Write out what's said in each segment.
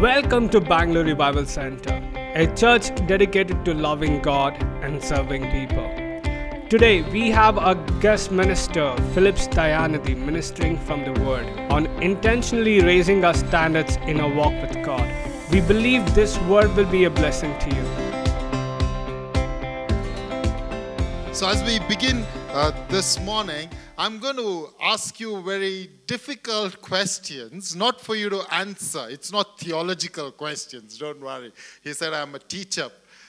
Welcome to Bangalore Bible Center, a church dedicated to loving God and serving people. Today we have a guest minister, Phillips Dayanathy, ministering from the Word on intentionally raising our standards in our walk with God. We believe this word will be a blessing to you. So, as we begin uh, this morning, I'm going to ask you very difficult questions, not for you to answer. It's not theological questions, don't worry. He said, I'm a teacher.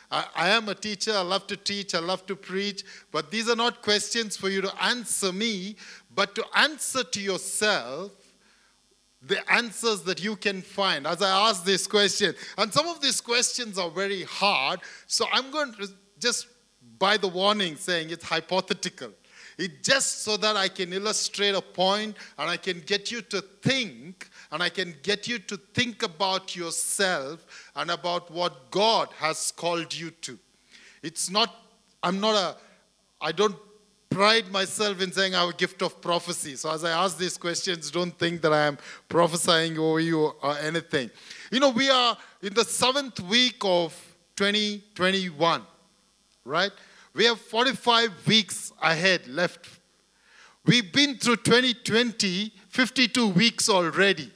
I, I am a teacher. I love to teach. I love to preach. But these are not questions for you to answer me, but to answer to yourself the answers that you can find as I ask this question. And some of these questions are very hard, so I'm going to just by the warning saying it's hypothetical. It just so that I can illustrate a point and I can get you to think and I can get you to think about yourself and about what God has called you to. It's not, I'm not a, I don't pride myself in saying I have a gift of prophecy. So as I ask these questions, don't think that I am prophesying over you or anything. You know, we are in the seventh week of 2021, right? We have 45 weeks ahead left. We've been through 2020, 52 weeks already.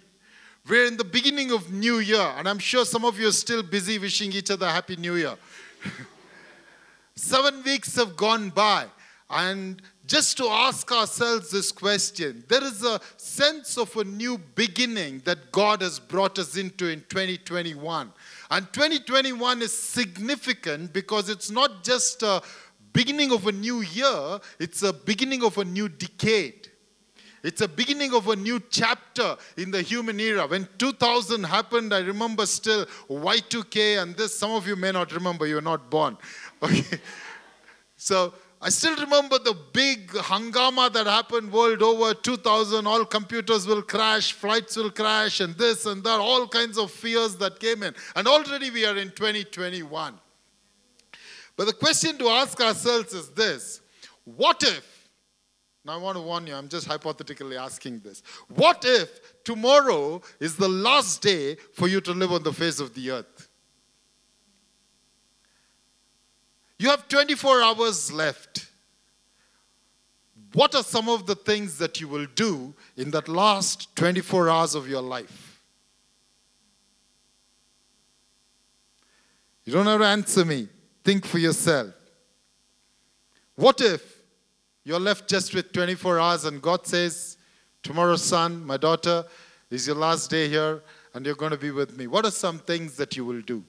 We're in the beginning of New Year, and I'm sure some of you are still busy wishing each other Happy New Year. Seven weeks have gone by, and just to ask ourselves this question there is a sense of a new beginning that God has brought us into in 2021. And 2021 is significant because it's not just a beginning of a new year, it's a beginning of a new decade. It's a beginning of a new chapter in the human era. When 2000 happened, I remember still Y2K and this. Some of you may not remember, you were not born. Okay. So I still remember the big hangama that happened world over 2000. All computers will crash, flights will crash, and this and that, all kinds of fears that came in. And already we are in 2021. But the question to ask ourselves is this What if, now I want to warn you, I'm just hypothetically asking this. What if tomorrow is the last day for you to live on the face of the earth? You have 24 hours left. What are some of the things that you will do in that last 24 hours of your life? You don't have to answer me. Think for yourself. What if you're left just with 24 hours and God says, Tomorrow, son, my daughter, is your last day here and you're going to be with me? What are some things that you will do?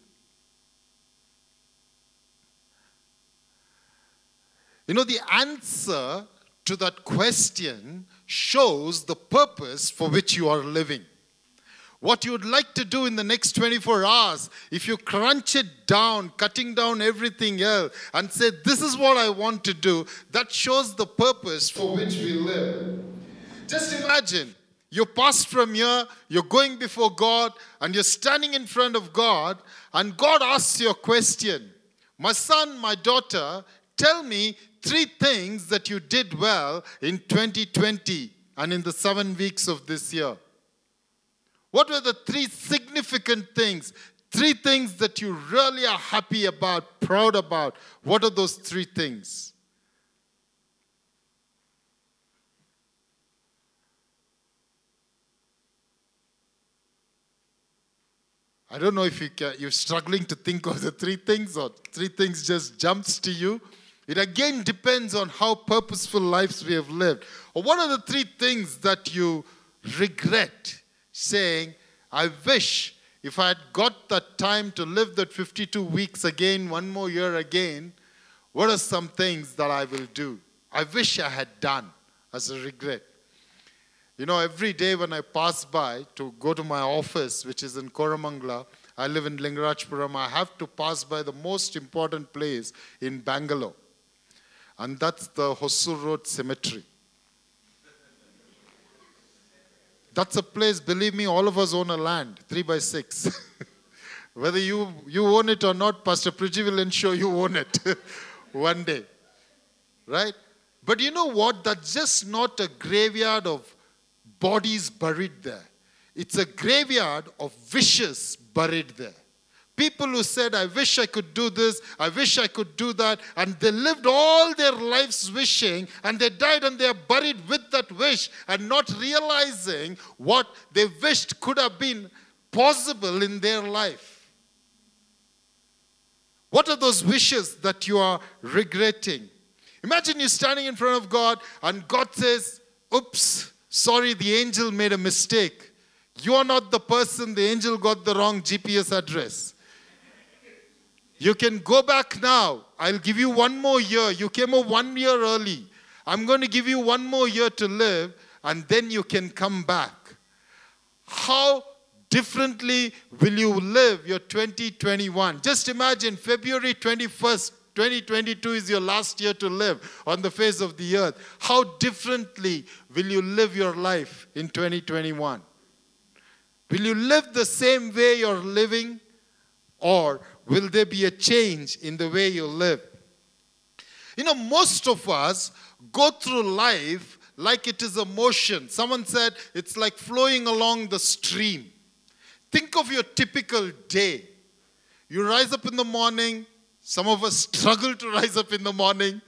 You know, the answer to that question shows the purpose for which you are living what you would like to do in the next 24 hours, if you crunch it down, cutting down everything else, and say, This is what I want to do, that shows the purpose for which we live. Just imagine you passed from here, you're going before God, and you're standing in front of God, and God asks you a question My son, my daughter, tell me three things that you did well in 2020 and in the seven weeks of this year. What were the three significant things? Three things that you really are happy about, proud about. What are those three things? I don't know if you can, you're struggling to think of the three things or three things just jumps to you. It again depends on how purposeful lives we have lived. Or what are the three things that you regret? Saying, I wish if I had got that time to live that 52 weeks again, one more year again, what are some things that I will do? I wish I had done as a regret. You know, every day when I pass by to go to my office, which is in Koramangala, I live in Lingarajpuram, I have to pass by the most important place in Bangalore. And that's the Hosur Road Cemetery. That's a place, believe me, all of us own a land, three by six. Whether you, you own it or not, Pastor Priji will ensure you own it one day. Right? But you know what? That's just not a graveyard of bodies buried there. It's a graveyard of wishes buried there. People who said, I wish I could do this, I wish I could do that, and they lived all their lives wishing, and they died and they are buried with that wish and not realizing what they wished could have been possible in their life. What are those wishes that you are regretting? Imagine you standing in front of God and God says, Oops, sorry, the angel made a mistake. You are not the person, the angel got the wrong GPS address. You can go back now. I'll give you one more year. You came a one year early. I'm going to give you one more year to live, and then you can come back. How differently will you live your 2021? Just imagine February 21st, 2022 is your last year to live on the face of the earth. How differently will you live your life in 2021? Will you live the same way you're living? Or will there be a change in the way you live? You know, most of us go through life like it is a motion. Someone said it's like flowing along the stream. Think of your typical day. You rise up in the morning. Some of us struggle to rise up in the morning.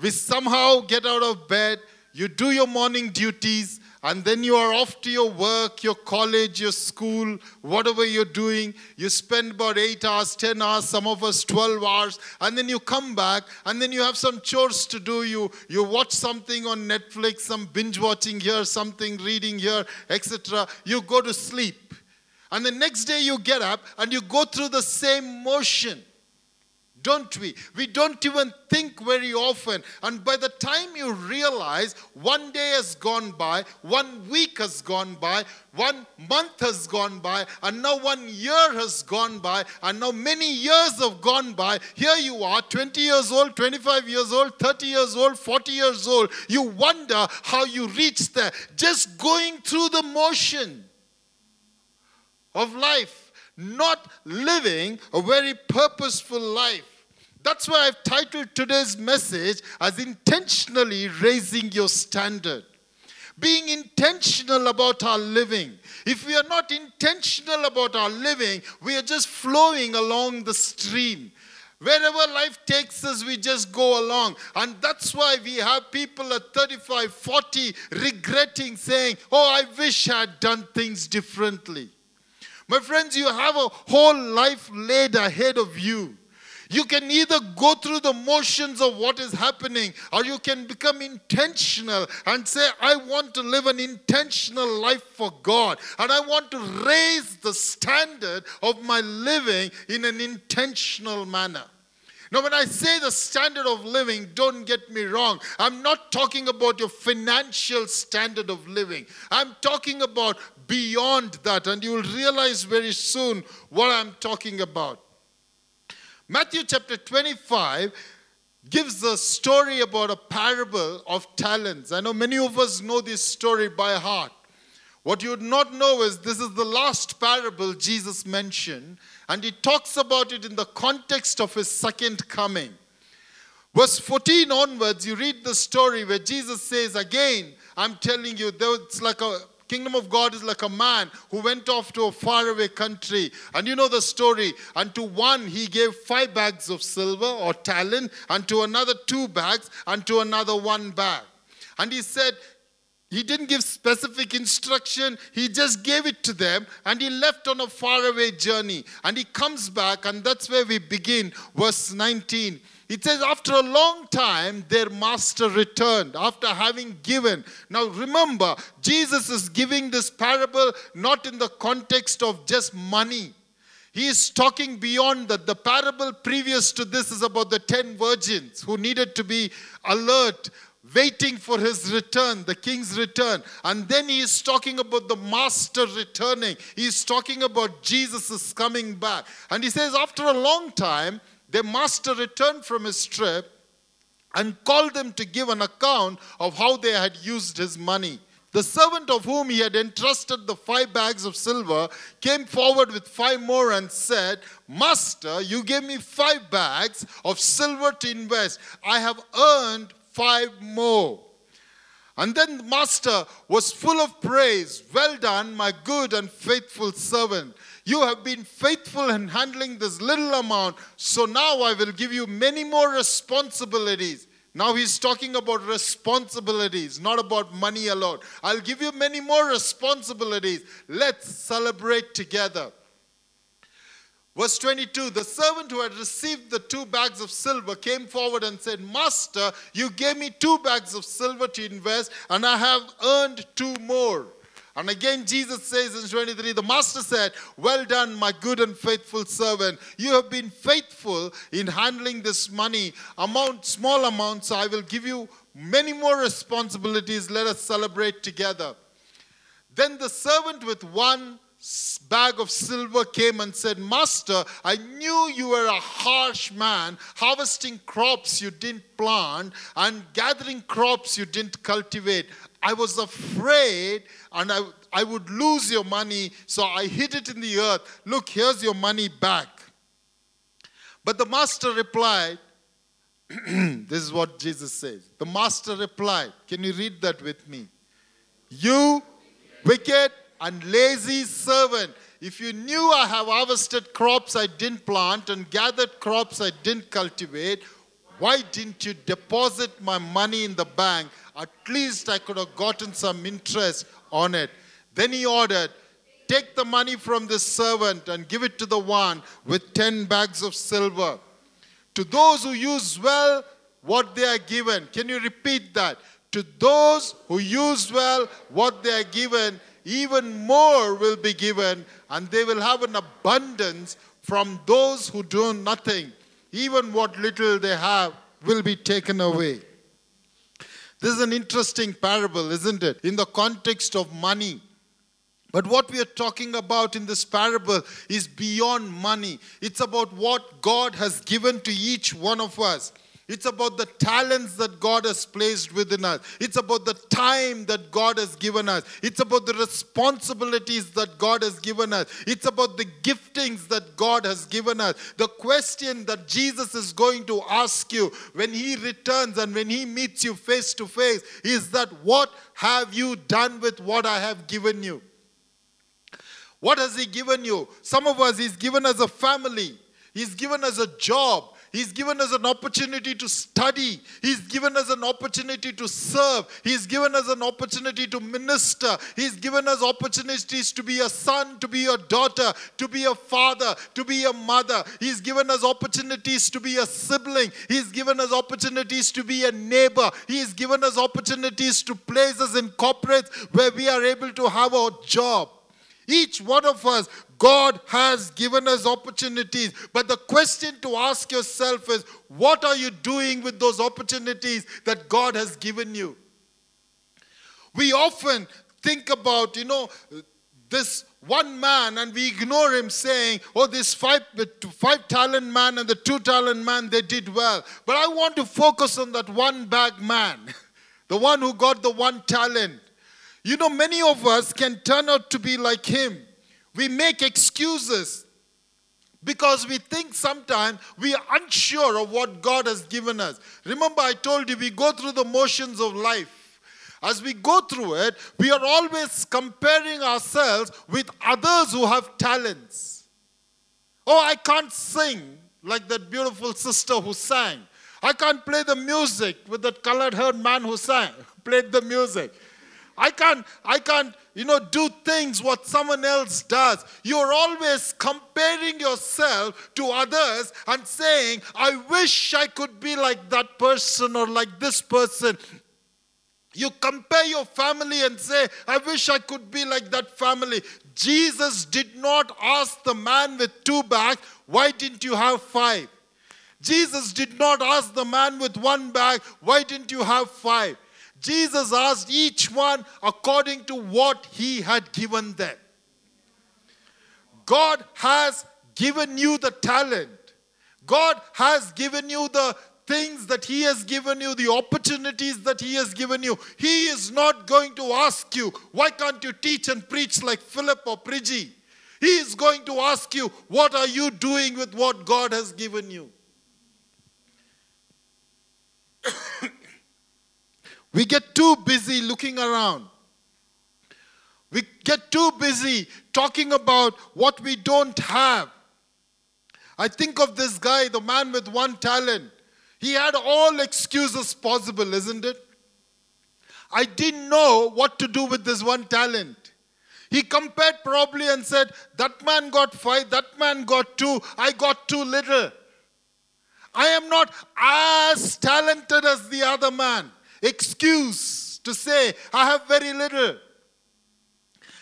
We somehow get out of bed. You do your morning duties and then you are off to your work, your college, your school, whatever you're doing. You spend about eight hours, 10 hours, some of us 12 hours, and then you come back, and then you have some chores to do. You, you watch something on Netflix, some binge watching here, something reading here, etc. You go to sleep. And the next day you get up and you go through the same motion don't we? We don't even think very often. And by the time you realize one day has gone by, one week has gone by, one month has gone by, and now one year has gone by, and now many years have gone by. Here you are, 20 years old, 25 years old, 30 years old, 40 years old. You wonder how you reached there. Just going through the motion of life, not living a very purposeful life. That's why I've titled today's message as intentionally raising your standard. Being intentional about our living. If we are not intentional about our living, we are just flowing along the stream. Wherever life takes us, we just go along. And that's why we have people at 35, 40 regretting, saying, Oh, I wish I had done things differently. My friends, you have a whole life laid ahead of you. You can either go through the motions of what is happening or you can become intentional and say, I want to live an intentional life for God and I want to raise the standard of my living in an intentional manner. Now, when I say the standard of living, don't get me wrong. I'm not talking about your financial standard of living. I'm talking about beyond that, and you will realize very soon what I'm talking about. Matthew chapter 25 gives a story about a parable of talents. I know many of us know this story by heart. What you would not know is this is the last parable Jesus mentioned, and he talks about it in the context of his second coming. Verse 14 onwards, you read the story where Jesus says, Again, I'm telling you, it's like a kingdom of God is like a man who went off to a faraway country. And you know the story. And to one he gave five bags of silver or talent, and to another two bags, and to another one bag. And he said, he didn't give specific instruction. He just gave it to them and he left on a faraway journey. And he comes back, and that's where we begin. Verse 19. It says, after a long time, their master returned after having given. Now remember, Jesus is giving this parable not in the context of just money. He is talking beyond that. The parable previous to this is about the 10 virgins who needed to be alert, waiting for his return, the king's return. And then he is talking about the master returning. He is talking about Jesus is coming back. And he says, after a long time, the master returned from his trip and called them to give an account of how they had used his money. The servant of whom he had entrusted the five bags of silver came forward with five more and said, Master, you gave me five bags of silver to invest. I have earned five more. And then the master was full of praise. Well done, my good and faithful servant. You have been faithful in handling this little amount, so now I will give you many more responsibilities. Now he's talking about responsibilities, not about money alone. I'll give you many more responsibilities. Let's celebrate together. Verse 22 The servant who had received the two bags of silver came forward and said, Master, you gave me two bags of silver to invest, and I have earned two more. And again, Jesus says in 23, the master said, Well done, my good and faithful servant. You have been faithful in handling this money, amount, small amounts. I will give you many more responsibilities. Let us celebrate together. Then the servant with one bag of silver came and said, Master, I knew you were a harsh man, harvesting crops you didn't plant and gathering crops you didn't cultivate. I was afraid and I, I would lose your money, so I hid it in the earth. Look, here's your money back. But the master replied, This is what Jesus says. The master replied, Can you read that with me? You wicked and lazy servant. If you knew I have harvested crops I didn't plant and gathered crops I didn't cultivate, why didn't you deposit my money in the bank? At least I could have gotten some interest on it. Then he ordered, Take the money from this servant and give it to the one with 10 bags of silver. To those who use well what they are given. Can you repeat that? To those who use well what they are given, even more will be given, and they will have an abundance from those who do nothing. Even what little they have will be taken away. This is an interesting parable, isn't it? In the context of money. But what we are talking about in this parable is beyond money. It's about what God has given to each one of us. It's about the talents that God has placed within us. It's about the time that God has given us. It's about the responsibilities that God has given us. It's about the giftings that God has given us. The question that Jesus is going to ask you when He returns and when He meets you face to face is that what have you done with what I have given you? What has He given you? Some of us, He's given us a family, He's given us a job. He's given us an opportunity to study. He's given us an opportunity to serve. He's given us an opportunity to minister. He's given us opportunities to be a son, to be a daughter, to be a father, to be a mother. He's given us opportunities to be a sibling. He's given us opportunities to be a neighbor. He's given us opportunities to places in corporates where we are able to have a job. Each one of us, God has given us opportunities. But the question to ask yourself is what are you doing with those opportunities that God has given you? We often think about, you know, this one man and we ignore him saying, oh, this five, five talent man and the two talent man, they did well. But I want to focus on that one bag man, the one who got the one talent. You know, many of us can turn out to be like him. We make excuses because we think sometimes we are unsure of what God has given us. Remember, I told you we go through the motions of life. As we go through it, we are always comparing ourselves with others who have talents. Oh, I can't sing like that beautiful sister who sang. I can't play the music with that colored haired man who sang, played the music. I can't, I can't, you know, do things what someone else does. You're always comparing yourself to others and saying, I wish I could be like that person or like this person. You compare your family and say, I wish I could be like that family. Jesus did not ask the man with two bags, Why didn't you have five? Jesus did not ask the man with one bag, Why didn't you have five? Jesus asked each one according to what he had given them. God has given you the talent. God has given you the things that He has given you, the opportunities that He has given you. He is not going to ask you, why can't you teach and preach like Philip or Priji? He is going to ask you, what are you doing with what God has given you? We get too busy looking around. We get too busy talking about what we don't have. I think of this guy, the man with one talent. He had all excuses possible, isn't it? I didn't know what to do with this one talent. He compared probably and said, That man got five, that man got two, I got too little. I am not as talented as the other man. Excuse to say, I have very little.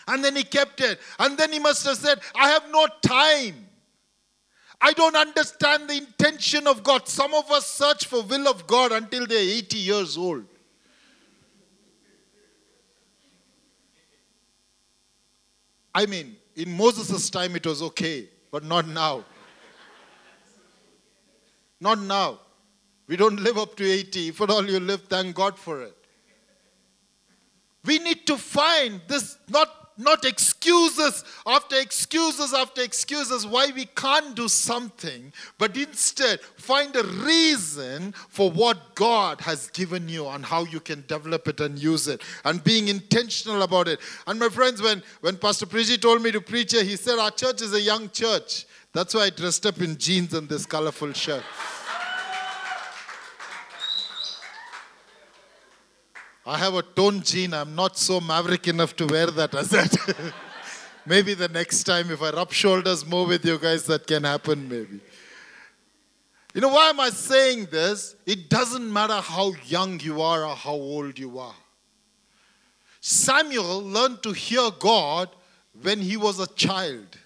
And then he kept it. And then he must have said, I have no time. I don't understand the intention of God. Some of us search for will of God until they're 80 years old. I mean, in Moses' time it was okay, but not now. Not now. We don't live up to 80. If at all you live, thank God for it. We need to find this not not excuses after excuses after excuses why we can't do something, but instead find a reason for what God has given you and how you can develop it and use it and being intentional about it. And my friends, when, when Pastor Priji told me to preach here, he said, Our church is a young church. That's why I dressed up in jeans and this colorful shirt. I have a toned jean. I'm not so maverick enough to wear that as that. maybe the next time, if I rub shoulders more with you guys, that can happen, maybe. You know, why am I saying this? It doesn't matter how young you are or how old you are. Samuel learned to hear God when he was a child,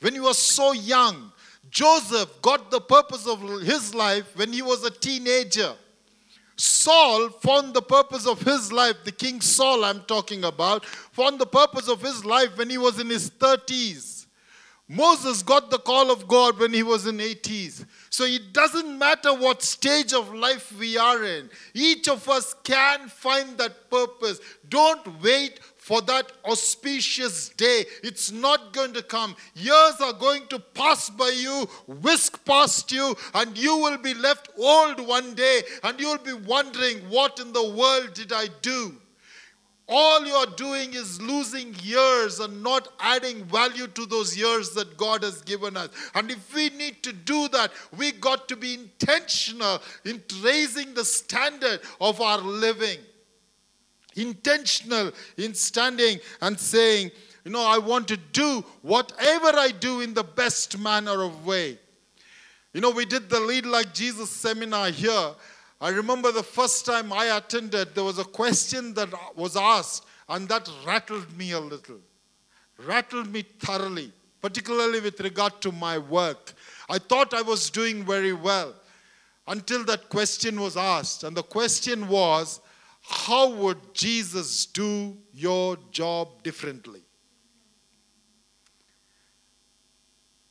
when he was so young. Joseph got the purpose of his life when he was a teenager. Saul found the purpose of his life, the King Saul I'm talking about, found the purpose of his life when he was in his 30s. Moses got the call of God when he was in 80s. So it doesn't matter what stage of life we are in. Each of us can find that purpose. Don't wait for that auspicious day. It's not going to come. Years are going to pass by you, whisk past you, and you will be left old one day and you'll be wondering, what in the world did I do? All you're doing is losing years and not adding value to those years that God has given us. And if we need to do that, we got to be intentional in raising the standard of our living intentional in standing and saying, you know, I want to do whatever I do in the best manner of way. You know, we did the Lead Like Jesus seminar here. I remember the first time I attended, there was a question that was asked, and that rattled me a little. Rattled me thoroughly, particularly with regard to my work. I thought I was doing very well until that question was asked. And the question was, how would Jesus do your job differently?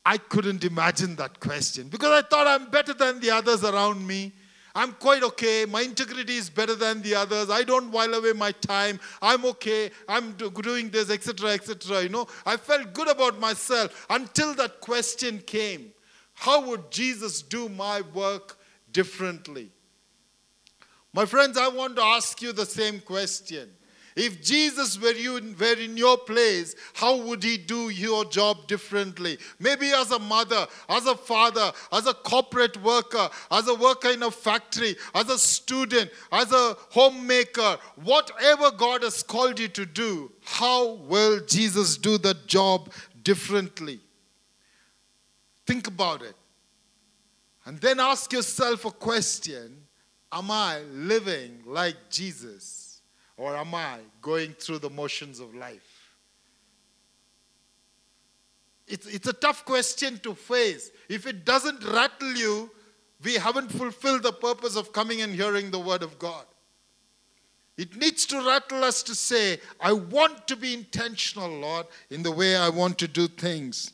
I couldn't imagine that question because I thought I'm better than the others around me. I'm quite okay. My integrity is better than the others. I don't while away my time. I'm okay. I'm doing this, etc., etc. You know, I felt good about myself until that question came How would Jesus do my work differently? My friends, I want to ask you the same question. If Jesus were, you, were in your place, how would he do your job differently? Maybe as a mother, as a father, as a corporate worker, as a worker in a factory, as a student, as a homemaker, whatever God has called you to do, how will Jesus do the job differently? Think about it. And then ask yourself a question Am I living like Jesus or am I going through the motions of life? It's, it's a tough question to face. If it doesn't rattle you, we haven't fulfilled the purpose of coming and hearing the word of God. It needs to rattle us to say, I want to be intentional, Lord, in the way I want to do things.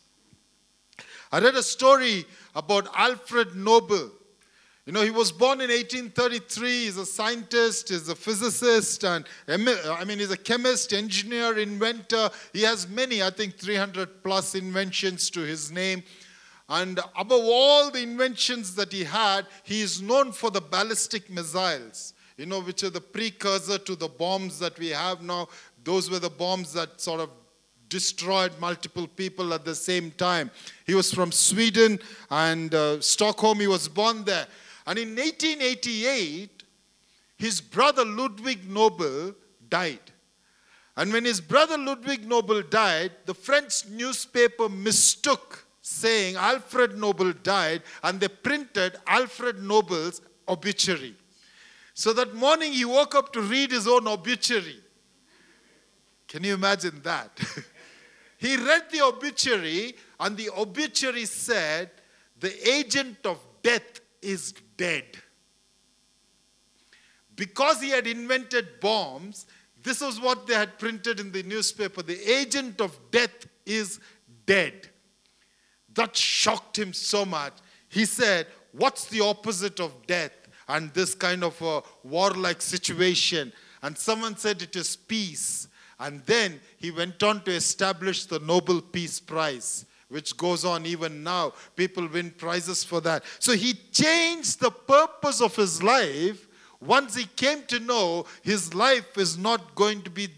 I read a story about Alfred Nobel. You know, he was born in 1833. He's a scientist, he's a physicist, and I mean, he's a chemist, engineer, inventor. He has many, I think, 300 plus inventions to his name. And above all the inventions that he had, he is known for the ballistic missiles. you know, which are the precursor to the bombs that we have now. Those were the bombs that sort of destroyed multiple people at the same time. He was from Sweden and uh, Stockholm. He was born there. And in 1888, his brother Ludwig Nobel died. And when his brother Ludwig Nobel died, the French newspaper mistook saying Alfred Nobel died and they printed Alfred Nobel's obituary. So that morning he woke up to read his own obituary. Can you imagine that? he read the obituary and the obituary said, The agent of death is dead. Because he had invented bombs, this was what they had printed in the newspaper. The agent of death is dead. That shocked him so much. He said, What's the opposite of death? And this kind of a warlike situation. And someone said it is peace. And then he went on to establish the Nobel Peace Prize, which goes on even now. People win prizes for that. So he changed the purpose of his life. Once he came to know his life is not going to be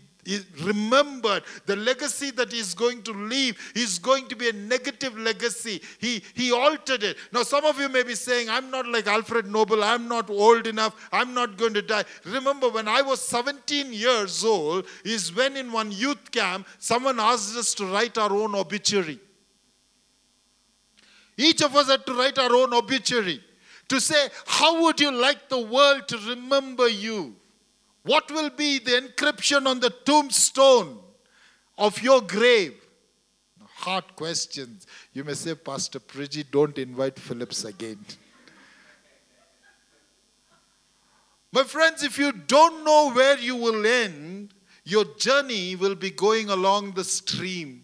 remembered the legacy that he's going to leave is going to be a negative legacy. He he altered it. Now some of you may be saying i'm not like alfred nobel. I'm not old enough. I'm not going to die. Remember when i was 17 years old is when in one youth camp someone asked us to write our own obituary each of us had to write our own obituary to say, How would you like the world to remember you? What will be the encryption on the tombstone of your grave? Hard questions. You may say, Pastor Priji, don't invite Phillips again. My friends, if you don't know where you will end, your journey will be going along the stream.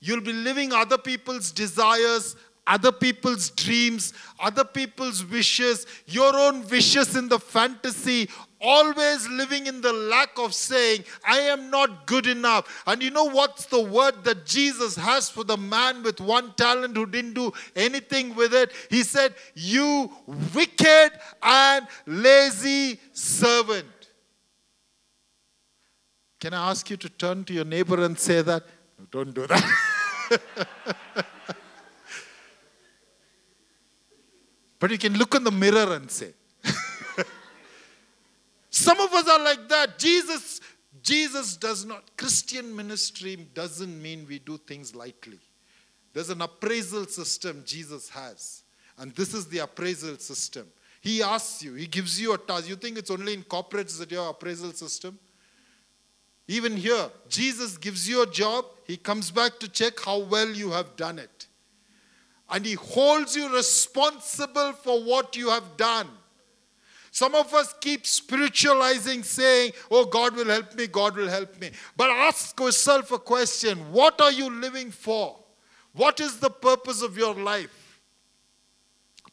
You'll be living other people's desires, other people's dreams, other people's wishes, your own wishes in the fantasy, always living in the lack of saying, I am not good enough. And you know what's the word that Jesus has for the man with one talent who didn't do anything with it? He said, You wicked and lazy servant. Can I ask you to turn to your neighbor and say that? No, don't do that. But you can look in the mirror and say. Some of us are like that. Jesus, Jesus does not, Christian ministry doesn't mean we do things lightly. There's an appraisal system Jesus has. And this is the appraisal system. He asks you, he gives you a task. You think it's only in corporates that you have appraisal system? Even here, Jesus gives you a job, he comes back to check how well you have done it and He holds you responsible for what you have done. Some of us keep spiritualizing, saying, Oh, God will help me, God will help me. But ask yourself a question What are you living for? What is the purpose of your life?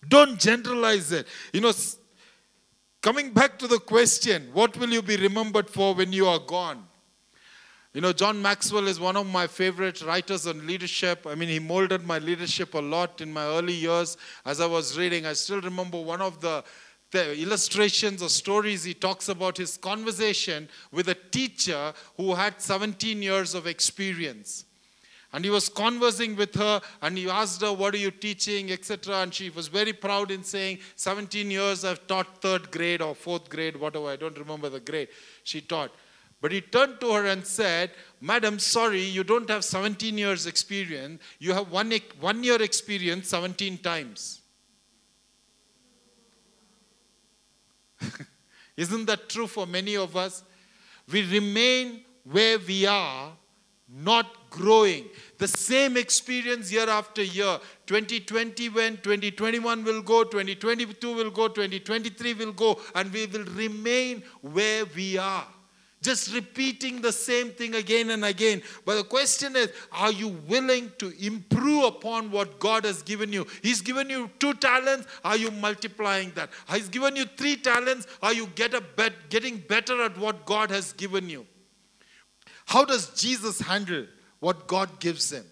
Don't generalize it. You know, coming back to the question, what will you be remembered for when you are gone? You know, John Maxwell is one of my favorite writers on leadership. I mean, he molded my leadership a lot in my early years as I was reading. I still remember one of the, the illustrations or stories he talks about his conversation with a teacher who had 17 years of experience. And he was conversing with her and he asked her, What are you teaching, etc. And she was very proud in saying, 17 years I've taught third grade or fourth grade, whatever, I don't remember the grade she taught. But he turned to her and said, Madam, sorry, you don't have 17 years experience. You have one, one year experience 17 times. Isn't that true for many of us? We remain where we are, not growing. The same experience year after year. 2020 went, 2021 will go, 2022 will go, 2023 will go, and we will remain where we are. Just repeating the same thing again and again. But the question is are you willing to improve upon what God has given you? He's given you two talents. Are you multiplying that? He's given you three talents. Are you get a bet, getting better at what God has given you? How does Jesus handle what God gives him?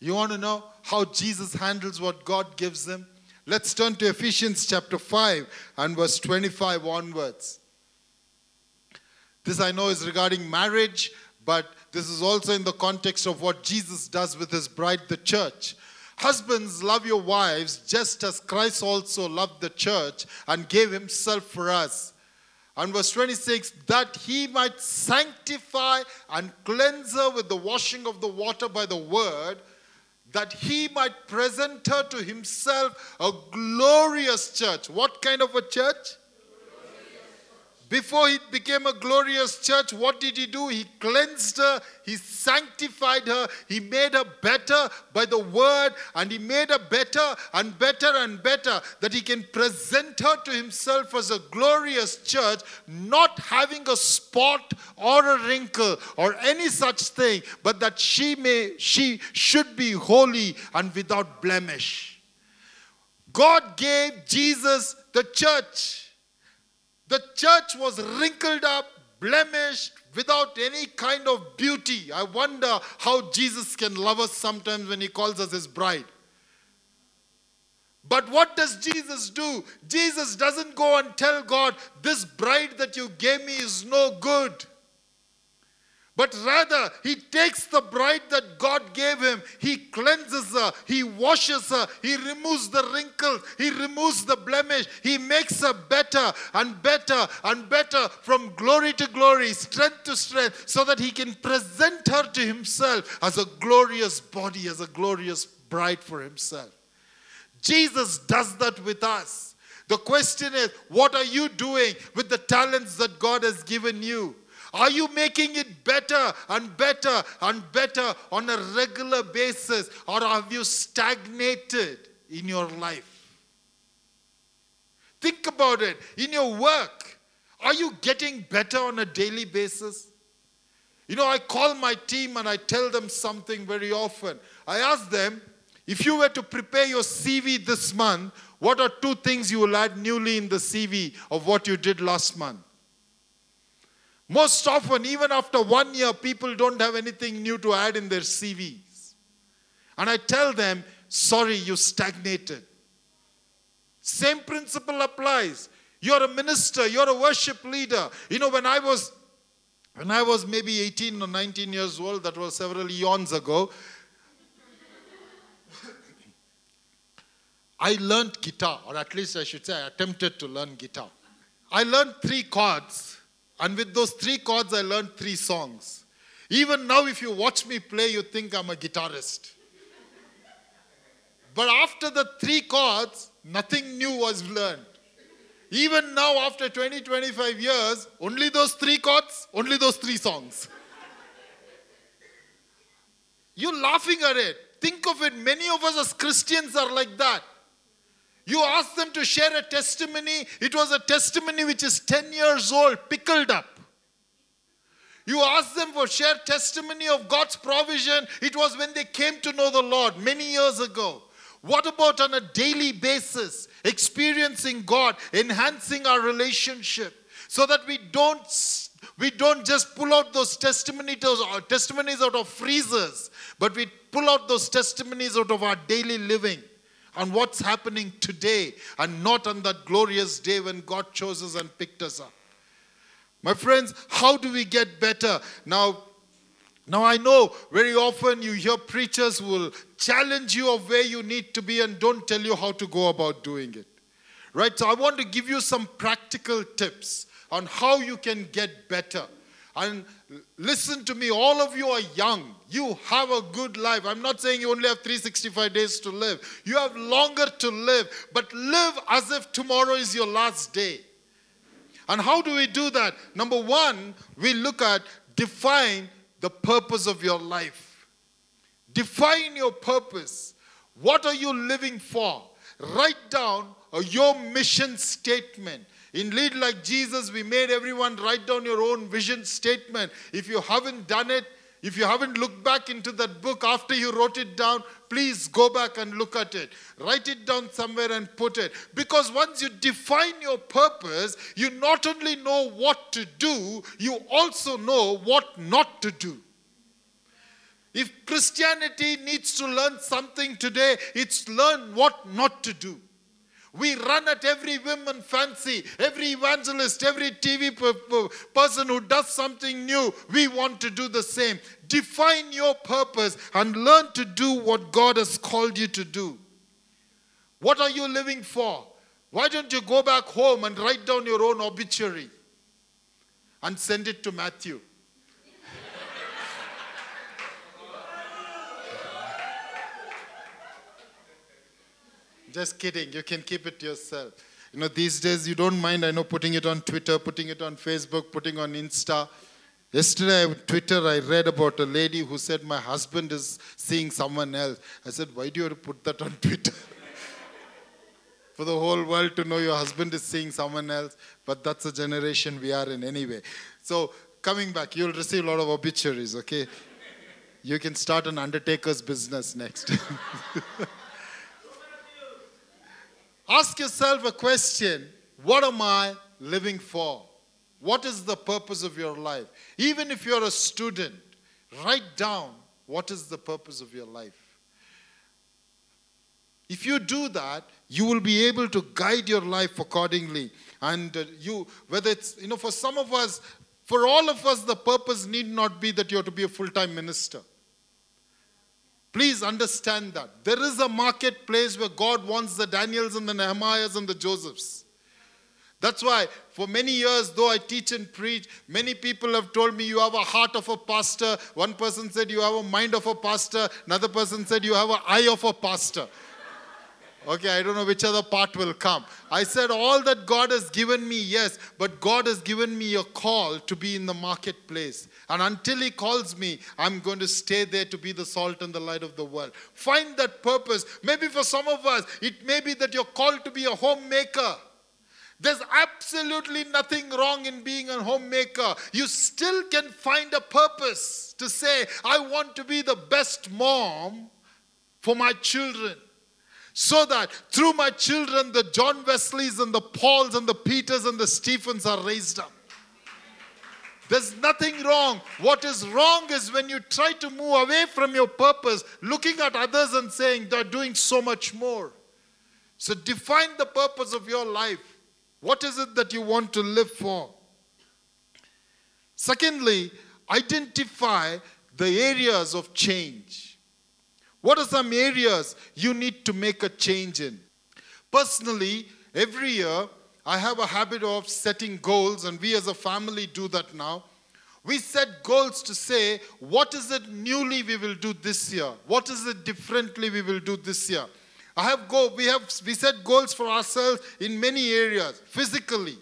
You want to know how Jesus handles what God gives him? Let's turn to Ephesians chapter 5 and verse 25 onwards. This I know is regarding marriage, but this is also in the context of what Jesus does with his bride, the church. Husbands, love your wives just as Christ also loved the church and gave himself for us. And verse 26 that he might sanctify and cleanse her with the washing of the water by the word, that he might present her to himself a glorious church. What kind of a church? Before he became a glorious church, what did he do? He cleansed her, he sanctified her, he made her better by the word, and he made her better and better and better that he can present her to himself as a glorious church, not having a spot or a wrinkle or any such thing, but that she may she should be holy and without blemish. God gave Jesus the church. The church was wrinkled up, blemished, without any kind of beauty. I wonder how Jesus can love us sometimes when he calls us his bride. But what does Jesus do? Jesus doesn't go and tell God, This bride that you gave me is no good. But rather, he takes the bride that God gave him, he cleanses her, he washes her, he removes the wrinkles, he removes the blemish, he makes her better and better and better from glory to glory, strength to strength, so that he can present her to himself as a glorious body, as a glorious bride for himself. Jesus does that with us. The question is, what are you doing with the talents that God has given you? Are you making it better and better and better on a regular basis, or have you stagnated in your life? Think about it. In your work, are you getting better on a daily basis? You know, I call my team and I tell them something very often. I ask them, if you were to prepare your CV this month, what are two things you will add newly in the CV of what you did last month? Most often, even after one year, people don't have anything new to add in their CVs. And I tell them, sorry, you stagnated. Same principle applies. You're a minister, you're a worship leader. You know, when I was when I was maybe 18 or 19 years old, that was several eons ago, I learned guitar, or at least I should say, I attempted to learn guitar. I learned three chords and with those three chords, I learned three songs. Even now, if you watch me play, you think I'm a guitarist. But after the three chords, nothing new was learned. Even now, after 20, 25 years, only those three chords, only those three songs. You're laughing at it. Think of it. Many of us as Christians are like that. You ask them to share a testimony, it was a testimony which is 10 years old, pickled up. You ask them for share testimony of God's provision, it was when they came to know the Lord many years ago. What about on a daily basis, experiencing God, enhancing our relationship so that we don't we don't just pull out those testimonies, testimonies out of freezers, but we pull out those testimonies out of our daily living on what's happening today and not on that glorious day when God chose us and picked us up. My friends, how do we get better? Now, now I know very often you hear preachers will challenge you of where you need to be and don't tell you how to go about doing it. Right? So I want to give you some practical tips on how you can get better. And listen to me, all of you are young. You have a good life. I'm not saying you only have 365 days to live. You have longer to live, but live as if tomorrow is your last day. And how do we do that? Number one, we look at define the purpose of your life. Define your purpose. What are you living for? Write down your mission statement. In Lead Like Jesus, we made everyone write down your own vision statement. If you haven't done it, if you haven't looked back into that book after you wrote it down, please go back and look at it. Write it down somewhere and put it. Because once you define your purpose, you not only know what to do, you also know what not to do. If Christianity needs to learn something today, it's learn what not to do. We run at every woman fancy, every evangelist, every TV person who does something new. We want to do the same. Define your purpose and learn to do what God has called you to do. What are you living for? Why don't you go back home and write down your own obituary and send it to Matthew? Just kidding. You can keep it yourself. You know, these days you don't mind, I know, putting it on Twitter, putting it on Facebook, putting on Insta. Yesterday on Twitter, I read about a lady who said, My husband is seeing someone else. I said, Why do you have to put that on Twitter? For the whole world to know your husband is seeing someone else. But that's the generation we are in anyway. So, coming back, you'll receive a lot of obituaries, okay? You can start an undertaker's business next. Ask yourself a question What am I living for? What is the purpose of your life? Even if you're a student, write down what is the purpose of your life. If you do that, you will be able to guide your life accordingly. And uh, you, whether it's, you know, for some of us, for all of us, the purpose need not be that you're to be a full time minister. Please understand that. There is a marketplace where God wants the Daniels and the Nehemiahs and the Josephs. That's why, for many years, though I teach and preach, many people have told me you have a heart of a pastor. One person said you have a mind of a pastor. Another person said you have an eye of a pastor. Okay, I don't know which other part will come. I said, All that God has given me, yes, but God has given me a call to be in the marketplace. And until He calls me, I'm going to stay there to be the salt and the light of the world. Find that purpose. Maybe for some of us, it may be that you're called to be a homemaker. There's absolutely nothing wrong in being a homemaker. You still can find a purpose to say, I want to be the best mom for my children so that through my children, the John Wesleys and the Pauls and the Peters and the Stephens are raised up. There's nothing wrong. What is wrong is when you try to move away from your purpose, looking at others and saying they're doing so much more. So define the purpose of your life. What is it that you want to live for? Secondly, identify the areas of change. What are some areas you need to make a change in? Personally, every year I have a habit of setting goals, and we as a family do that now. We set goals to say, what is it newly we will do this year? What is it differently we will do this year? I have go, we have we set goals for ourselves in many areas, physically.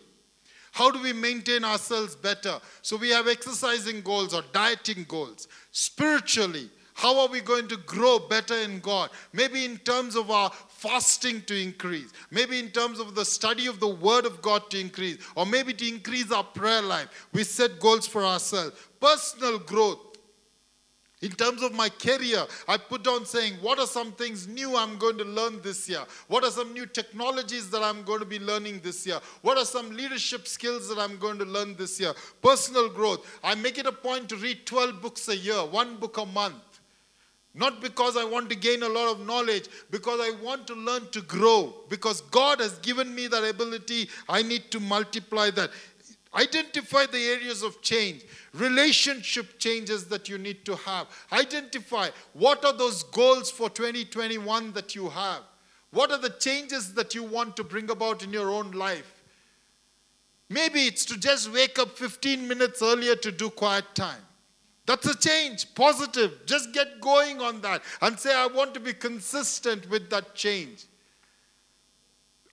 How do we maintain ourselves better? So we have exercising goals or dieting goals. Spiritually, how are we going to grow better in God? Maybe in terms of our fasting to increase, maybe in terms of the study of the Word of God to increase, or maybe to increase our prayer life. We set goals for ourselves. Personal growth. In terms of my career, I put down saying, What are some things new I'm going to learn this year? What are some new technologies that I'm going to be learning this year? What are some leadership skills that I'm going to learn this year? Personal growth. I make it a point to read 12 books a year, one book a month. Not because I want to gain a lot of knowledge, because I want to learn to grow. Because God has given me that ability, I need to multiply that. Identify the areas of change, relationship changes that you need to have. Identify what are those goals for 2021 that you have. What are the changes that you want to bring about in your own life? Maybe it's to just wake up 15 minutes earlier to do quiet time. That's a change, positive. Just get going on that and say, I want to be consistent with that change.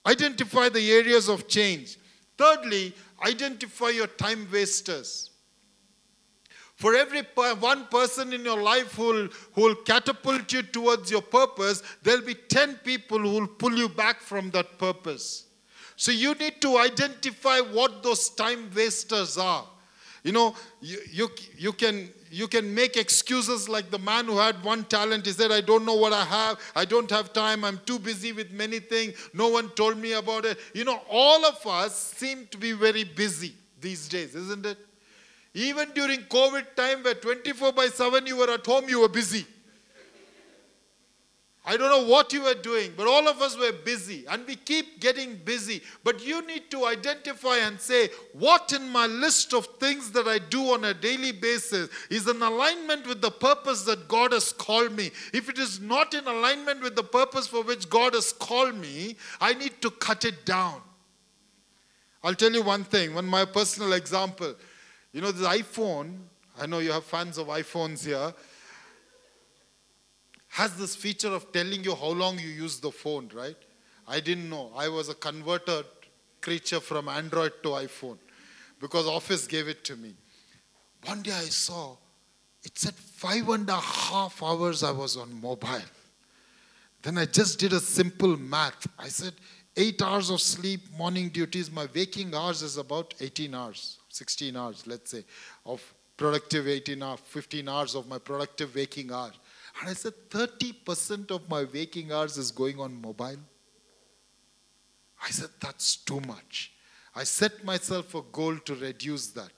Identify the areas of change. Thirdly, identify your time wasters. For every one person in your life who will, catapult you towards your purpose, there'll be 10 people who will pull you back from that purpose. So you need to identify what those time wasters are. You know, you, you, you, can, you can make excuses like the man who had one talent. He said, I don't know what I have. I don't have time. I'm too busy with many things. No one told me about it. You know, all of us seem to be very busy these days, isn't it? Even during COVID time, where 24 by 7 you were at home, you were busy. I don't know what you were doing, but all of us were busy and we keep getting busy. But you need to identify and say, what in my list of things that I do on a daily basis is in alignment with the purpose that God has called me. If it is not in alignment with the purpose for which God has called me, I need to cut it down. I'll tell you one thing, one my personal example. You know, this iPhone, I know you have fans of iPhones here has this feature of telling you how long you use the phone, right? I didn't know. I was a converted creature from Android to iPhone because Office gave it to me. One day I saw it said five and a half hours I was on mobile. Then I just did a simple math. I said, eight hours of sleep, morning duties, my waking hours is about 18 hours, 16 hours, let's say, of productive 18 hours, 15 hours of my productive waking hours. And I said, 30% of my waking hours is going on mobile. I said, that's too much. I set myself a goal to reduce that.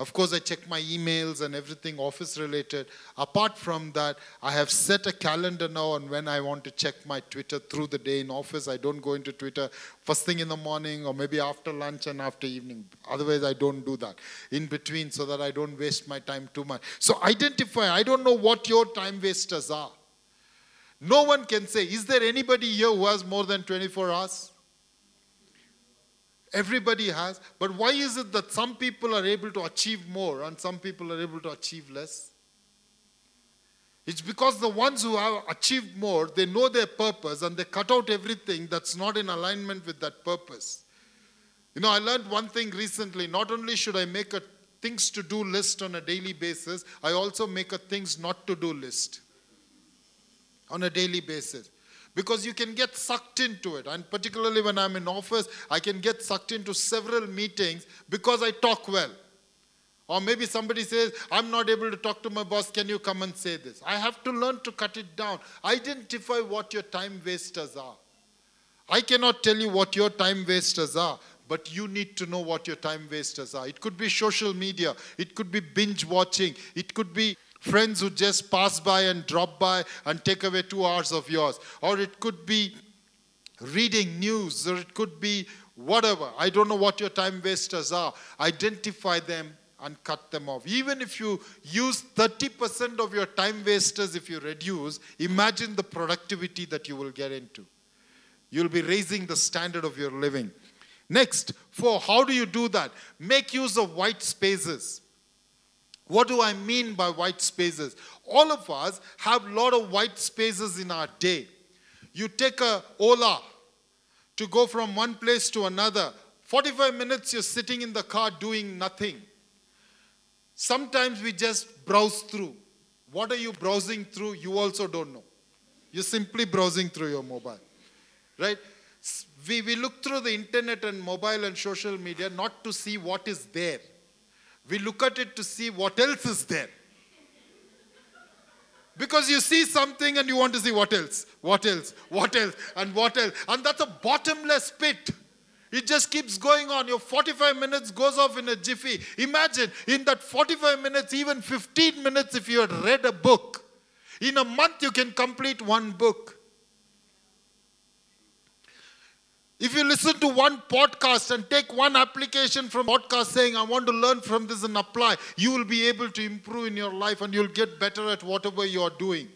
Of course, I check my emails and everything office related. Apart from that, I have set a calendar now on when I want to check my Twitter through the day in office. I don't go into Twitter first thing in the morning or maybe after lunch and after evening. Otherwise, I don't do that in between so that I don't waste my time too much. So, identify. I don't know what your time wasters are. No one can say, is there anybody here who has more than 24 hours? Everybody has. But why is it that some people are able to achieve more and some people are able to achieve less? It's because the ones who have achieved more, they know their purpose and they cut out everything that's not in alignment with that purpose. You know, I learned one thing recently. Not only should I make a things to do list on a daily basis, I also make a things not to do list on a daily basis because you can get sucked into it. And particularly when I'm in office, I can get sucked into several meetings because I talk well. Or maybe somebody says, I'm not able to talk to my boss, can you come and say this? I have to learn to cut it down. Identify what your time wasters are. I cannot tell you what your time wasters are, but you need to know what your time wasters are. It could be social media, it could be binge watching, it could be friends who just pass by and drop by and take away two hours of yours. Or it could be reading news, or it could be whatever. I don't know what your time wasters are. Identify them and cut them off. Even if you use 30% of your time wasters, if you reduce, imagine the productivity that you will get into. You'll be raising the standard of your living. Next, four, how do you do that? Make use of white spaces. What do I mean by white spaces? All of us have a lot of white spaces in our day. You take a Ola to go from one place to another. 45 minutes you're sitting in the car doing nothing. Sometimes we just browse through. What are you browsing through? You also don't know. You're simply browsing through your mobile. Right? We, we look through the internet and mobile and social media not to see what is there. We look at it to see what else is there. Because you see something and you want to see what else, what else, what else, and what else. And that's a bottomless pit. It just keeps going on. Your 45 minutes goes off in a jiffy. Imagine in that 45 minutes, even 15 minutes, if you had read a book, in a month you can complete one book. If you listen to one podcast and take one application from podcast saying, I want to learn from this and apply, you will be able to improve in your life and you'll get better at whatever you are doing.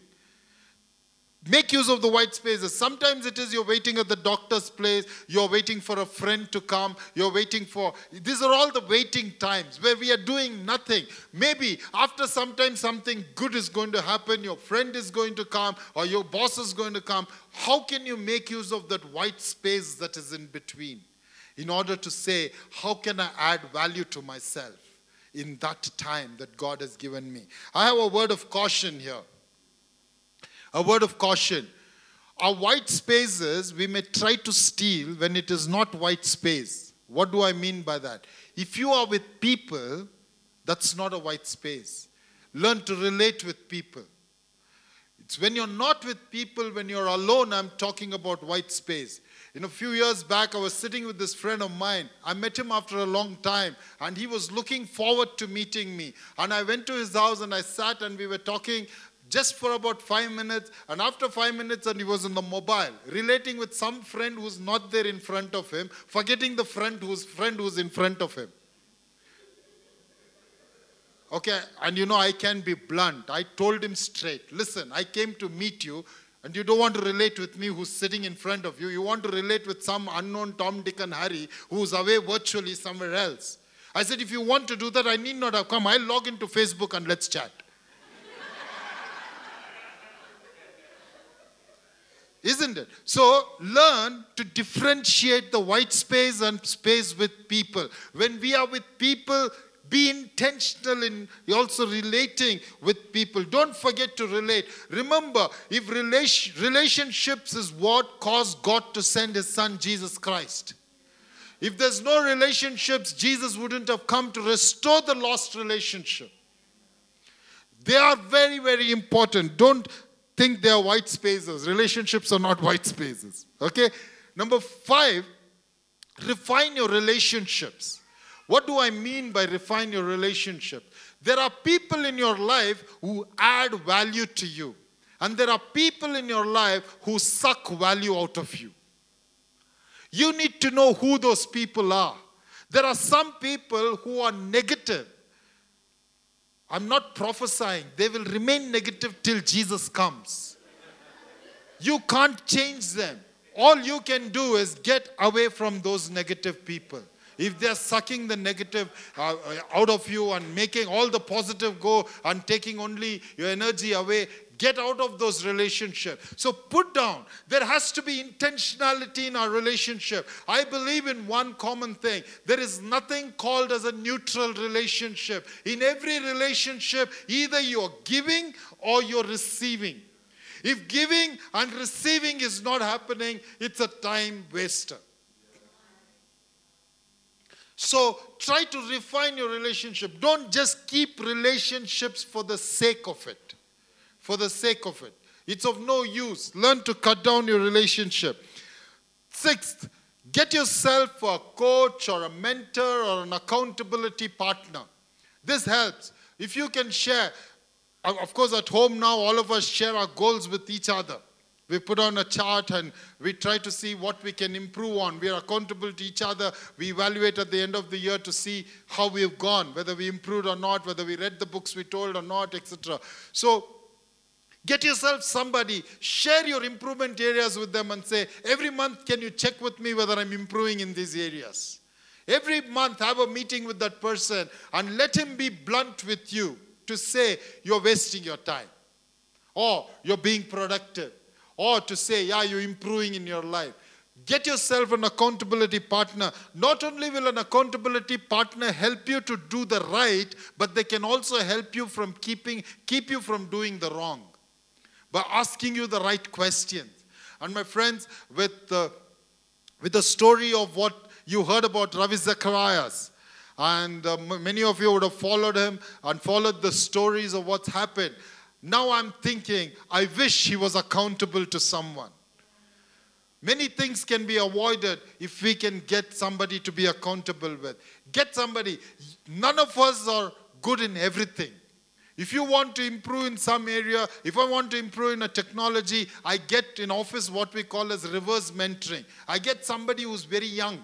Make use of the white spaces. Sometimes it is you're waiting at the doctor's place, you're waiting for a friend to come, you're waiting for. These are all the waiting times where we are doing nothing. Maybe after some time something good is going to happen, your friend is going to come, or your boss is going to come. How can you make use of that white space that is in between in order to say, how can I add value to myself in that time that God has given me? I have a word of caution here. A word of caution. Our white spaces we may try to steal when it is not white space. What do I mean by that? If you are with people, that's not a white space. Learn to relate with people. It's when you're not with people, when you're alone, I'm talking about white space. In a few years back, I was sitting with this friend of mine. I met him after a long time, and he was looking forward to meeting me. And I went to his house and I sat and we were talking just for about five minutes. And after five minutes, and he was on the mobile, relating with some friend who's not there in front of him, forgetting the friend whose friend who's in front of him. Okay, and you know, I can be blunt. I told him straight listen, I came to meet you, and you don't want to relate with me who's sitting in front of you. You want to relate with some unknown Tom, Dick, and Harry who's away virtually somewhere else. I said, if you want to do that, I need not have come. I'll log into Facebook and let's chat. Isn't it? So learn to differentiate the white space and space with people. When we are with people, be intentional in also relating with people. Don't forget to relate. Remember, if relation, relationships is what caused God to send his son Jesus Christ. If there's no relationships, Jesus wouldn't have come to restore the lost relationship. They are very, very important. Don't think they are white spaces. Relationships are not white spaces. Okay? Number five, refine your relationships. What do I mean by refine your relationship? There are people in your life who add value to you, and there are people in your life who suck value out of you. You need to know who those people are. There are some people who are negative. I'm not prophesying, they will remain negative till Jesus comes. You can't change them. All you can do is get away from those negative people. If they're sucking the negative uh, uh, out of you and making all the positive go and taking only your energy away, get out of those relationships. So put down. There has to be intentionality in our relationship. I believe in one common thing. There is nothing called as a neutral relationship. In every relationship, either you're giving or you're receiving. If giving and receiving is not happening, it's a time waster. So try to refine your relationship. Don't just keep relationships for the sake of it. For the sake of it. It's of no use. Learn to cut down your relationship. Sixth, get yourself a coach or a mentor or an accountability partner. This helps. If you can share, of course, at home now, all of us share our goals with each other. We put on a chart and we try to see what we can improve on. We are accountable to each other. We evaluate at the end of the year to see how we have gone, whether we improved or not, whether we read the books we told or not, etc. So get yourself somebody, share your improvement areas with them and say, every month, can you check with me whether I'm improving in these areas? Every month, have a meeting with that person and let him be blunt with you to say, you're wasting your time or you're being productive or to say, yeah, you're improving in your life. Get yourself an accountability partner. Not only will an accountability partner help you to do the right, but they can also help you from keeping keep you from doing the wrong by asking you the right questions. And my friends, with the, with the story of what you heard about Ravi Zacharias, and uh, many of you would have followed him and followed the stories of what's happened. Now I'm thinking, I wish he was accountable to someone. Many things can be avoided if we can get somebody to be accountable with. Get somebody. None of us are good in everything. If you want to improve in some area, if I want to improve in a technology, I get in office what we call as reverse mentoring. I get somebody who's very young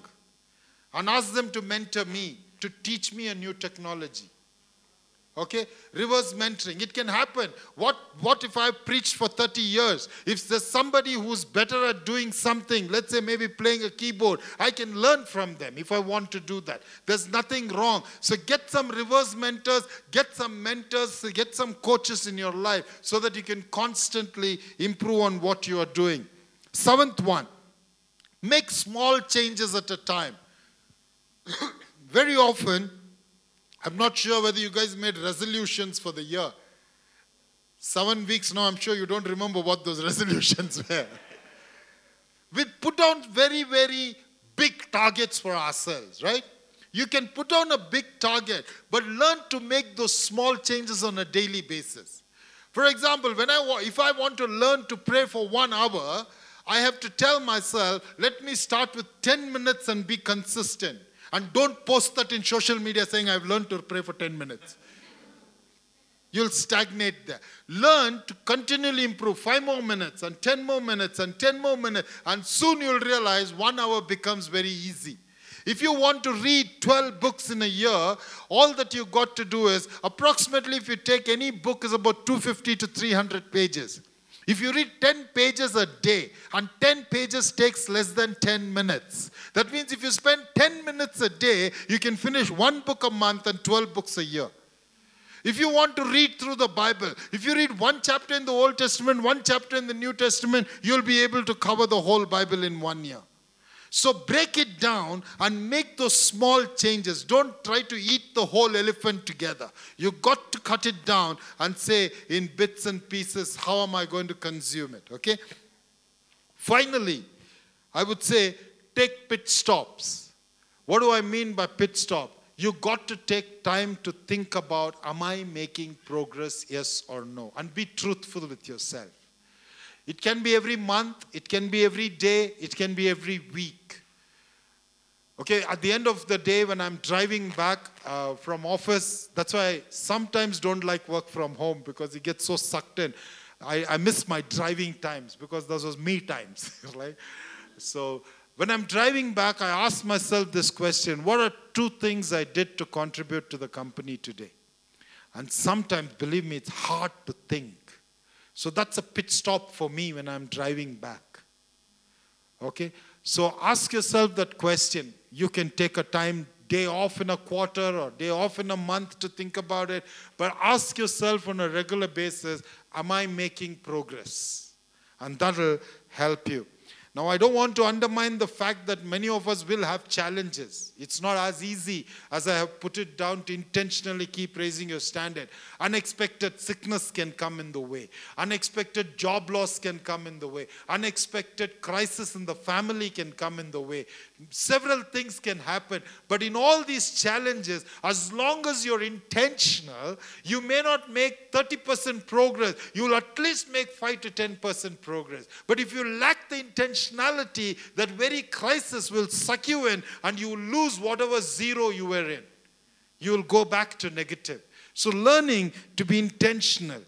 and ask them to mentor me, to teach me a new technology. Okay? Reverse mentoring. It can happen. What, what if I've preached for 30 years? If there's somebody who's better at doing something, let's say maybe playing a keyboard, I can learn from them if I want to do that. There's nothing wrong. So get some reverse mentors, get some mentors, get some coaches in your life so that you can constantly improve on what you are doing. Seventh one, make small changes at a time. Very often, I'm not sure whether you guys made resolutions for the year. Seven weeks now, I'm sure you don't remember what those resolutions were. we put down very, very big targets for ourselves, right? You can put down a big target, but learn to make those small changes on a daily basis. For example, when I if I want to learn to pray for one hour, I have to tell myself, let me start with 10 minutes and be consistent. And don't post that in social media saying, I've learned to pray for 10 minutes. You'll stagnate there. Learn to continually improve. Five more minutes, and 10 more minutes, and 10 more minutes, and soon you'll realize one hour becomes very easy. If you want to read 12 books in a year, all that you got to do is approximately, if you take any book, is about 250 to 300 pages. If you read 10 pages a day, and 10 pages takes less than 10 minutes, that means if you spend 10 minutes a day, you can finish one book a month and 12 books a year. If you want to read through the Bible, if you read one chapter in the Old Testament, one chapter in the New Testament, you'll be able to cover the whole Bible in one year. So break it down and make those small changes. Don't try to eat the whole elephant together. You got to cut it down and say in bits and pieces, how am I going to consume it? Okay? Finally, I would say take pit stops. What do I mean by pit stop? You got to take time to think about am I making progress, yes or no? And be truthful with yourself. It can be every month, it can be every day, it can be every week. Okay, at the end of the day, when I'm driving back uh, from office, that's why I sometimes don't like work from home because it gets so sucked in. I, I miss my driving times because those was me times, right? So when I'm driving back, I ask myself this question What are two things I did to contribute to the company today? And sometimes, believe me, it's hard to think. So that's a pit stop for me when I'm driving back. Okay? So ask yourself that question. You can take a time, day off in a quarter or day off in a month to think about it, but ask yourself on a regular basis Am I making progress? And that'll help you. Now, I don't want to undermine the fact that many of us will have challenges. It's not as easy as I have put it down to intentionally keep raising your standard. Unexpected sickness can come in the way, unexpected job loss can come in the way, unexpected crisis in the family can come in the way. Several things can happen, but in all these challenges, as long as you're intentional, you may not make 30% progress, you'll at least make 5 to 10% progress. But if you lack the intentionality, that very crisis will suck you in and you will lose whatever zero you were in. You will go back to negative. So, learning to be intentional.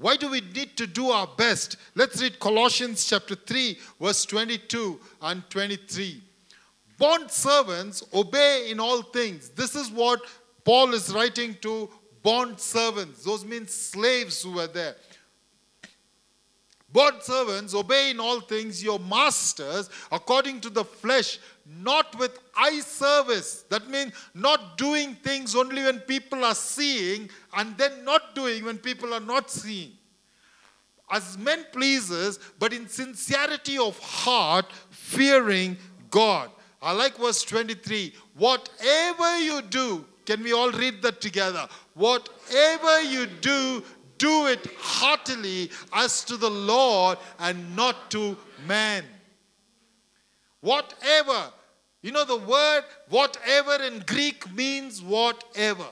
Why do we need to do our best? Let's read Colossians chapter 3, verse 22 and 23. Bond servants obey in all things. This is what Paul is writing to bond servants. Those mean slaves who were there. Bond servants, obey in all things your masters according to the flesh, not with eye service. That means not doing things only when people are seeing and then not doing when people are not seeing. As men pleases, but in sincerity of heart, fearing God. I like verse 23. Whatever you do, can we all read that together? Whatever you do, do it heartily as to the Lord and not to man. Whatever. You know, the word whatever in Greek means whatever.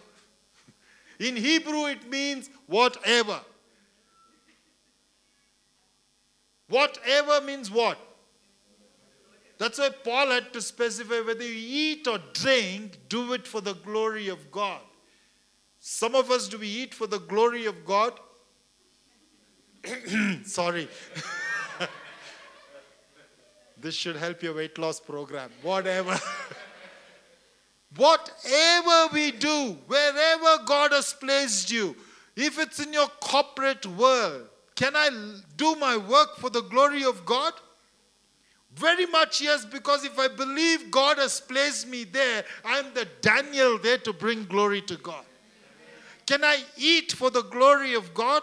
In Hebrew, it means whatever. Whatever means what? That's why Paul had to specify whether you eat or drink, do it for the glory of God. Some of us, do we eat for the glory of God? Sorry. this should help your weight loss program. Whatever. Whatever we do, wherever God has placed you, if it's in your corporate world, can I do my work for the glory of God? Very much yes, because if I believe God has placed me there, I'm the Daniel there to bring glory to God. Can I eat for the glory of God?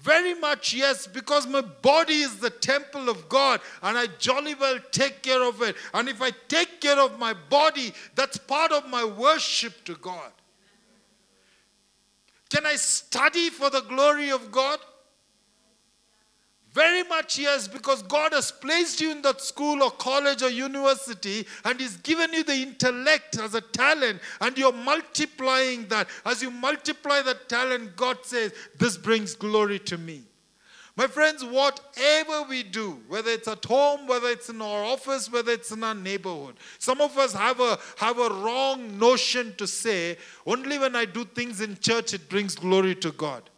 Very much yes, because my body is the temple of God and I jolly well take care of it. And if I take care of my body, that's part of my worship to God. Can I study for the glory of God? Very much yes, because God has placed you in that school or college or university and He's given you the intellect as a talent and you're multiplying that. As you multiply that talent, God says, This brings glory to me. My friends, whatever we do, whether it's at home, whether it's in our office, whether it's in our neighborhood, some of us have a, have a wrong notion to say, only when I do things in church it brings glory to God.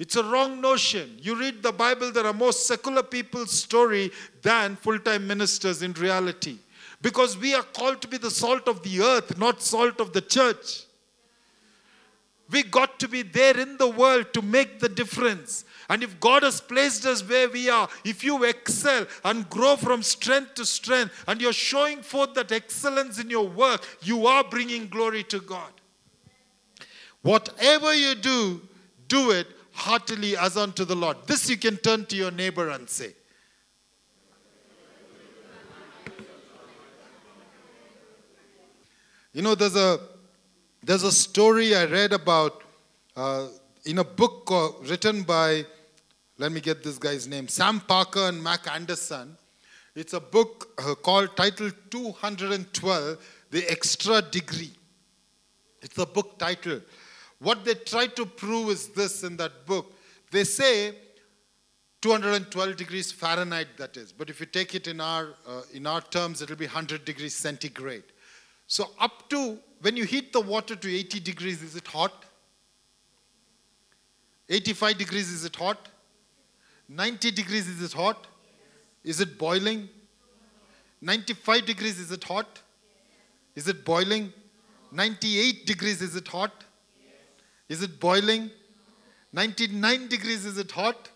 It's a wrong notion. You read the Bible, there are more secular people's story than full time ministers in reality. Because we are called to be the salt of the earth, not salt of the church. We got to be there in the world to make the difference. And if God has placed us where we are, if you excel and grow from strength to strength, and you're showing forth that excellence in your work, you are bringing glory to God. Whatever you do, do it heartily as unto the Lord. This you can turn to your neighbor and say. You know, there's a there's a story I read about uh, in a book written by, let me get this guy's name, Sam Parker and Mac Anderson. It's a book uh, called titled 212, The Extra Degree. It's a book title. What they try to prove is this in that book. They say 212 degrees Fahrenheit, that is. But if you take it in our, uh, in our terms, it'll be 100 degrees centigrade. So, up to when you heat the water to 80 degrees, is it hot? 85 degrees, is it hot? 90 degrees, is it hot? Is it boiling? 95 degrees, is it hot? Is it boiling? 98 degrees, is it hot? Is it boiling? 99 degrees, is it hot?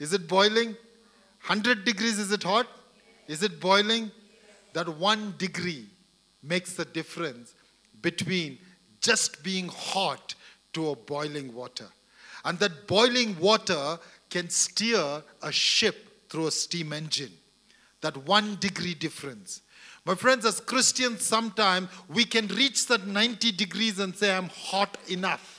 Is it boiling? 100 degrees, is it hot? Is it boiling? That one degree makes the difference between just being hot to a boiling water. And that boiling water can steer a ship through a steam engine. That one degree difference. My friends, as Christians, sometimes we can reach that 90 degrees and say, I'm hot enough.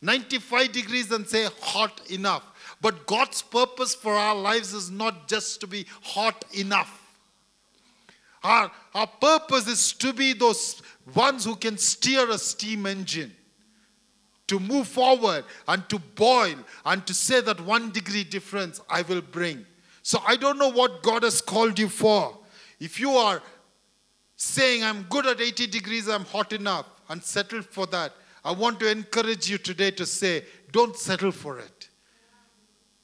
95 degrees and say, hot enough. But God's purpose for our lives is not just to be hot enough. Our, our purpose is to be those ones who can steer a steam engine, to move forward and to boil and to say that one degree difference I will bring. So I don't know what God has called you for. If you are saying, I'm good at 80 degrees, I'm hot enough, and settle for that, I want to encourage you today to say, don't settle for it.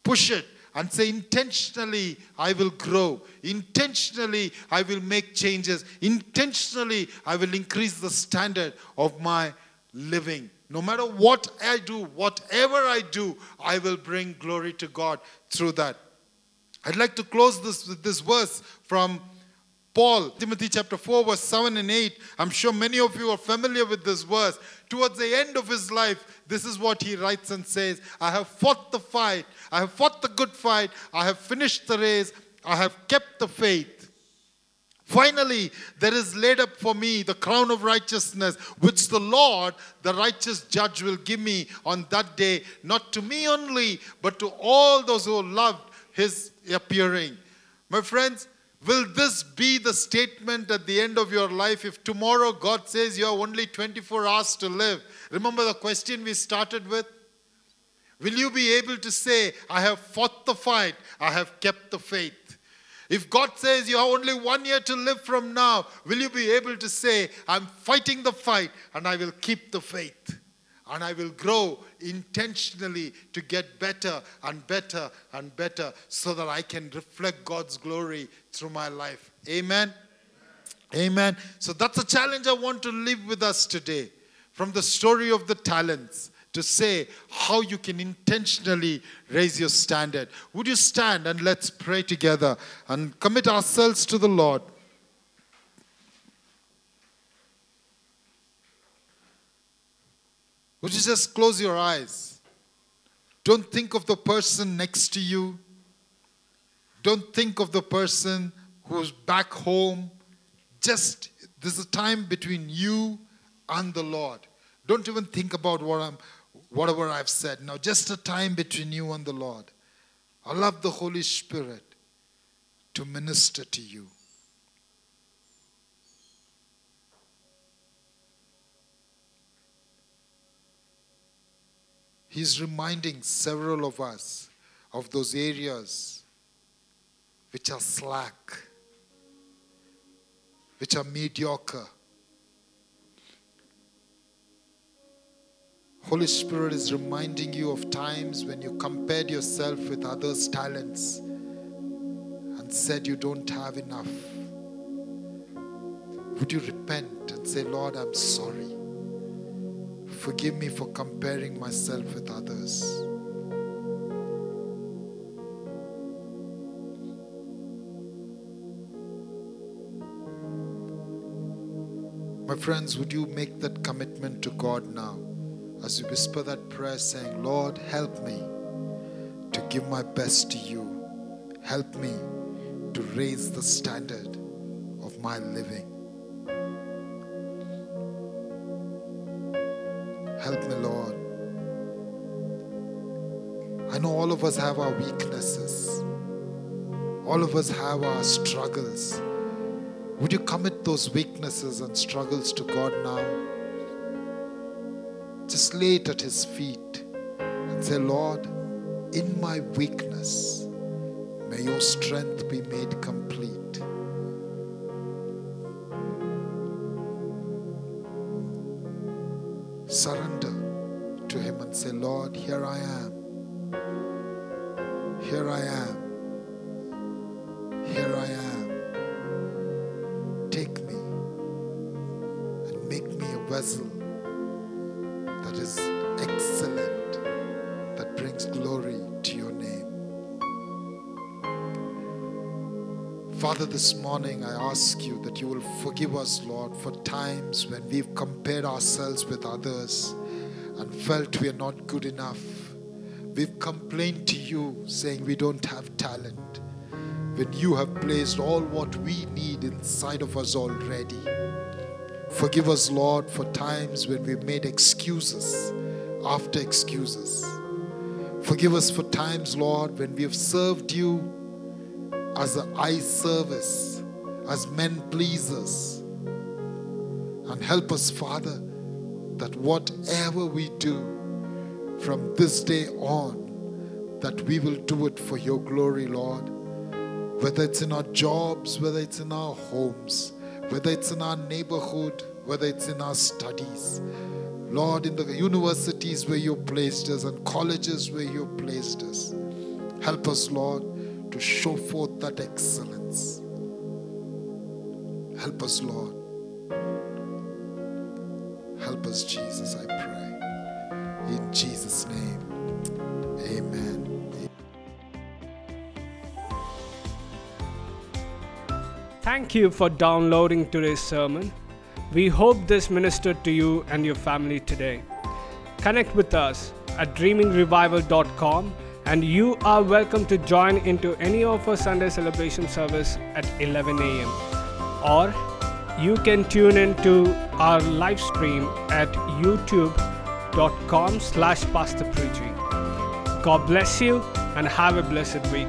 Push it and say, intentionally, I will grow. Intentionally, I will make changes. Intentionally, I will increase the standard of my living. No matter what I do, whatever I do, I will bring glory to God through that. I'd like to close this with this verse from Paul, Timothy chapter 4, verse 7 and 8. I'm sure many of you are familiar with this verse. Towards the end of his life, this is what he writes and says I have fought the fight, I have fought the good fight, I have finished the race, I have kept the faith. Finally, there is laid up for me the crown of righteousness, which the Lord, the righteous judge, will give me on that day, not to me only, but to all those who loved his appearing. My friends, Will this be the statement at the end of your life if tomorrow God says you have only 24 hours to live? Remember the question we started with? Will you be able to say, I have fought the fight, I have kept the faith? If God says you have only one year to live from now, will you be able to say, I'm fighting the fight and I will keep the faith? And I will grow intentionally to get better and better and better so that I can reflect God's glory through my life. Amen. Amen. So that's a challenge I want to live with us today from the story of the talents to say how you can intentionally raise your standard. Would you stand and let's pray together and commit ourselves to the Lord? Would you just close your eyes? Don't think of the person next to you. Don't think of the person who's back home. Just there's a time between you and the Lord. Don't even think about what I'm whatever I've said. Now just a time between you and the Lord. Allow the Holy Spirit to minister to you. He's reminding several of us of those areas which are slack, which are mediocre. Holy Spirit is reminding you of times when you compared yourself with others' talents and said you don't have enough. Would you repent and say, Lord, I'm sorry. Forgive me for comparing myself with others. My friends, would you make that commitment to God now as you whisper that prayer, saying, Lord, help me to give my best to you. Help me to raise the standard of my living. Of us have our weaknesses, all of us have our struggles. Would you commit those weaknesses and struggles to God now? Just lay it at His feet and say, Lord, in my weakness, may your strength be made complete. Forgive us, Lord, for times when we've compared ourselves with others and felt we are not good enough. We've complained to you saying we don't have talent when you have placed all what we need inside of us already. Forgive us, Lord, for times when we've made excuses after excuses. Forgive us for times, Lord, when we have served you as an eye service, as men pleasers. And help us, Father, that whatever we do from this day on, that we will do it for your glory, Lord. Whether it's in our jobs, whether it's in our homes, whether it's in our neighborhood, whether it's in our studies. Lord, in the universities where you placed us and colleges where you placed us, help us, Lord, to show forth that excellence. Help us, Lord. Help us, Jesus, I pray. In Jesus' name, amen. Thank you for downloading today's sermon. We hope this ministered to you and your family today. Connect with us at dreamingrevival.com and you are welcome to join into any of our Sunday celebration service at 11 a.m. Or you can tune in to our live stream at youtube.com slash pastor preaching. God bless you and have a blessed week.